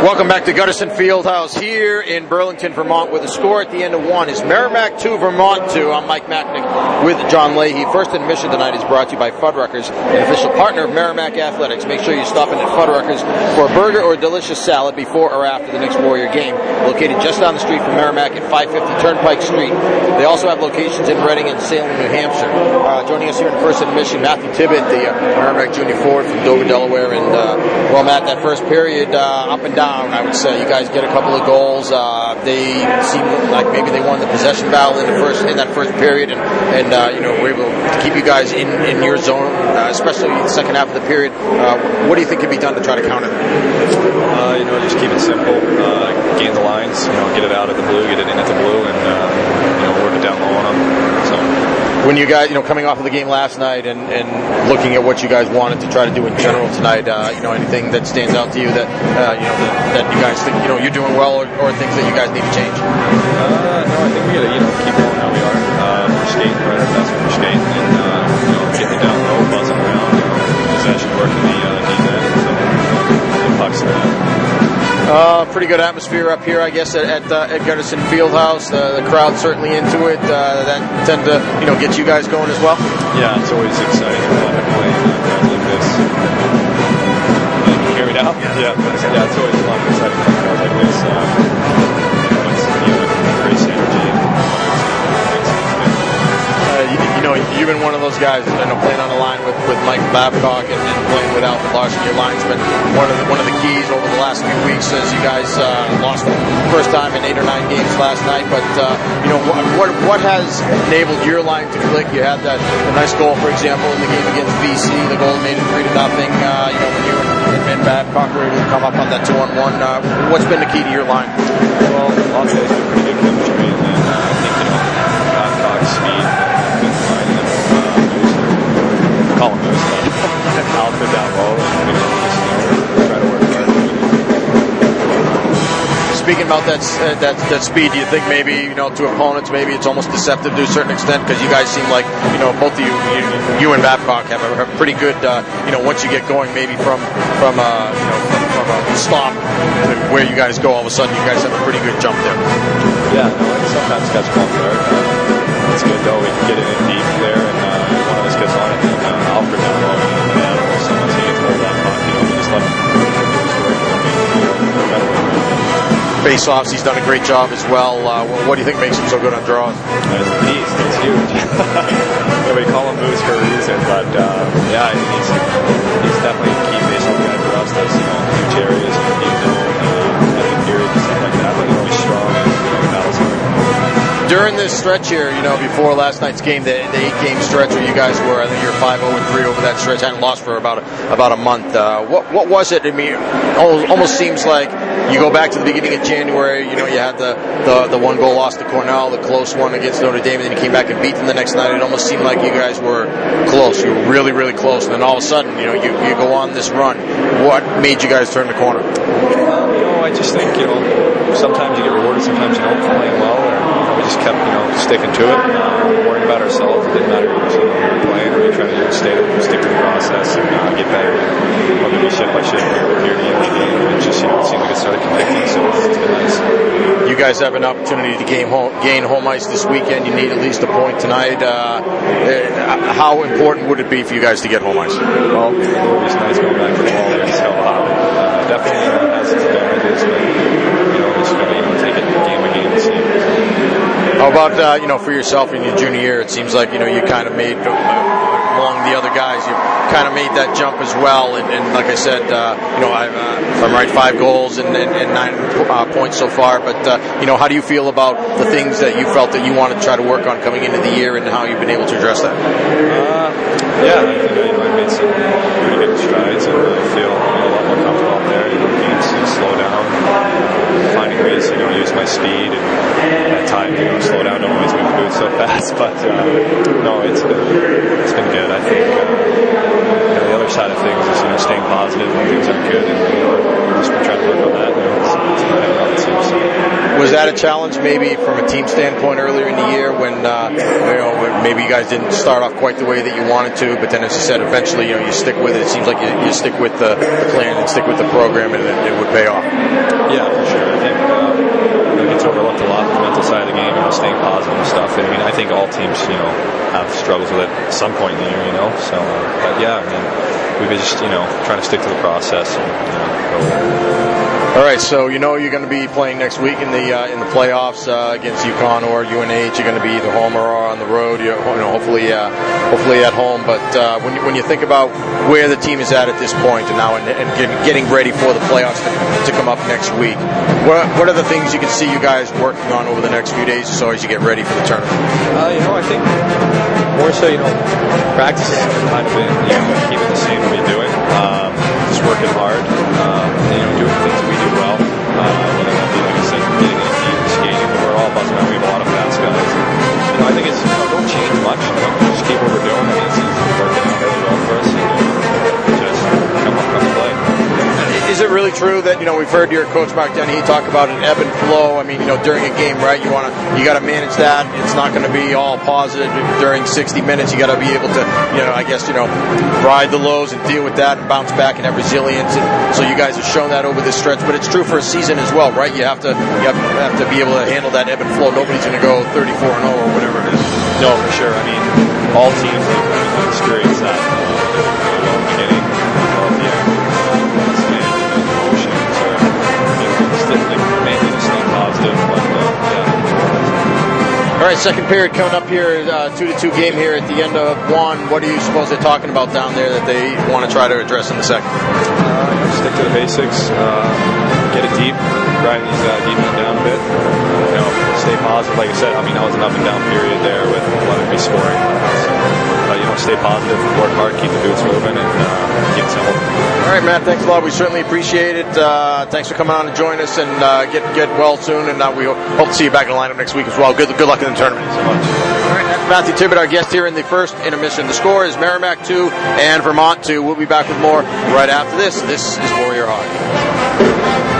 Welcome back to Gutterson Fieldhouse here in Burlington, Vermont, with a score at the end of one is Merrimack 2, Vermont 2. I'm Mike Macknick with John Leahy. First intermission tonight is brought to you by Fuddruckers, an official partner of Merrimack Athletics. Make sure you stop in at Fuddruckers for a burger or a delicious salad before or after the next Warrior game. Located just down the street from Merrimack at 550 Turnpike Street. They also have locations in Reading and Salem, New Hampshire. Uh, joining us here in first intermission, Matthew Tibbett, the uh, Merrimack Junior Forward from Dover, Delaware. And, uh, well, Matt, that first period, uh, up and down I would say. You guys get a couple of goals. Uh, they seem like maybe they won the possession battle in the first in that first period, and and uh, you know were able to keep you guys in, in your zone, uh, especially the second half of the period. Uh, what do you think can be done to try to counter? Uh, you know, just keep it simple. Uh, gain the lines. You know, get it out of the blue, get it in at the blue, and you know work it down low on them. So when you guys, you know, coming off of the game last night and, and looking at what you guys wanted to try to do in general tonight, uh, you know, anything that stands out to you that, uh, you know, that, that, you guys think, you know, you're doing well or, or, things that you guys need to change? Uh, no, I think we got to, you know, keep going how we are. Uh, skating right our best pretty good atmosphere up here, I guess, at at, uh, at Gutterson Fieldhouse. Uh, the crowd certainly into it. Uh, that tend to you know get you guys going as well. Yeah, it's always exciting to play in a crowd like this. Can you hear me now? Yeah, yeah, yeah it's always fun, exciting to play like this. Uh, You know, you've been one of those guys, you know, playing on the line with, with Mike Babcock and, and playing with Alfred Larson. Your line's been one of the one of the keys over last few weeks as you guys uh, lost the first time in eight or nine games last night. But uh, you know, what, what what has enabled your line to click? You had that nice goal, for example, in the game against BC. The goal made it three to nothing. Uh, you know, when you and, and Babcock were able to come up on that two on one. Uh, what's been the key to your line? Speaking about that, uh, that that speed, do you think maybe you know to opponents maybe it's almost deceptive to a certain extent because you guys seem like you know both of you you, you and Babcock have a, have pretty good uh, you know once you get going maybe from from uh, you know from, from a stop to where you guys go all of a sudden you guys have a pretty good jump there. Yeah, no, sometimes catch off there. It's good though. We can get it in deep there, and uh, one of us gets on it, and uh, Alfred down low face-offs. He's done a great job as well. Uh, what do you think makes him so good on draws? He's a beast. He's huge. we call him Moose for a reason, but uh, yeah, he's he's during this stretch here, you know, before last night's game, the, the eight-game stretch where you guys were, I think you're five zero oh and three over that stretch, hadn't lost for about a, about a month. Uh, what what was it? I mean, almost seems like you go back to the beginning of January. You know, you had the, the the one goal loss to Cornell, the close one against Notre Dame, and then you came back and beat them the next night. It almost seemed like you guys were close. You were really really close, and then all of a sudden, you know, you, you go on this run. What made you guys turn the corner? You know, I just think you know sometimes you get rewarded, sometimes you don't playing well. Or, we just kept, you know, sticking to it, uh, worrying about ourselves. It didn't matter who we were playing, or we trying to stay, stick to the process and uh, get better. Whether shift by here, here to the game, it just, you know, it seemed like it started connecting, so it's been nice. You guys have an opportunity to gain home, gain home ice this weekend. You need at least a point tonight. Uh, uh how important would it be for you guys to get home ice? Well, it's nice going back to the wall there and see how hot. Uh, definitely has its advantages, but, you know, just going to you know, take it game by game and see. How about uh, you know for yourself in your junior year? It seems like you know you kind of made uh, among the other guys, you kind of made that jump as well. And, and like I said, uh, you know, I, uh, if I'm right, five goals and, and, and nine uh, points so far. But uh, you know, how do you feel about the things that you felt that you wanted to try to work on coming into the year, and how you've been able to address that? yeah, I think I made some pretty good strides, and I feel a lot more comfortable out there. You know, slow down, finding ways to you know use my speed and at times you know slow down. Don't always move so fast, but uh, no, it's been it's been good. I think uh, you know, the other side of things is you know staying positive when things aren't good, and you know, just trying to work on that. You know, it's, it's was that a challenge maybe from a team standpoint earlier in the year when uh, you know maybe you guys didn't start off quite the way that you wanted to, but then as you said, eventually you know you stick with it. It seems like you, you stick with the, the, plan and stick with the program, and it, it would pay off. Yeah, for sure. I think uh, it gets overlooked a lot the mental side of the game and you know, staying positive and stuff. I mean, I think all teams you know have struggles with it at some point in the year, you know. So, uh, but yeah, I mean, we've been just you know trying to stick to the process and you know, go. All right, so you know you're going to be playing next week in the uh, in the playoffs uh, against UConn or UNH. You're going to be either home or on the road. You know, hopefully, uh, hopefully at home. But uh, when you, when you think about where the team is at at this point and now and, and getting ready for the playoffs to, to come up next week, what, what are the things you can see you guys working on over the next few days or so as you get ready for the tournament? Uh, you know, I think more so, you know, practice kind of been you know is true that you know we've heard your coach Mark Dennehy talk about an ebb and flow? I mean, you know, during a game, right? You want to you got to manage that. It's not going to be all positive during 60 minutes. You got to be able to, you know, I guess you know, ride the lows and deal with that and bounce back and have resilience. And so you guys have shown that over this stretch. But it's true for a season as well, right? You have to you have, have to be able to handle that ebb and flow. Nobody's going to go 34 and 0 or whatever it is. No, for sure. I mean, all teams have experienced that. All right, second period coming up here, uh, two to two game here at the end of one. What do you suppose they're talking about down there that they want to try to address in the second? Uh, stick to the basics, uh, get it deep, grind these uh, deep down a bit. You know, stay positive. Like I said, I mean, that was an up and down period there with Leatherby scoring. So, know, stay positive, work hard, keep the boots moving, and uh, keep it simple. All right, Matt. Thanks a lot. We certainly appreciate it. Uh, thanks for coming on and join us, and uh, get get well soon. And we hope to see you back in the lineup next week as well. Good good luck in the tournament. So much. All right, that's Matthew Tibbett, our guest here in the first intermission. The score is Merrimack two and Vermont two. We'll be back with more right after this. This is Warrior Hockey.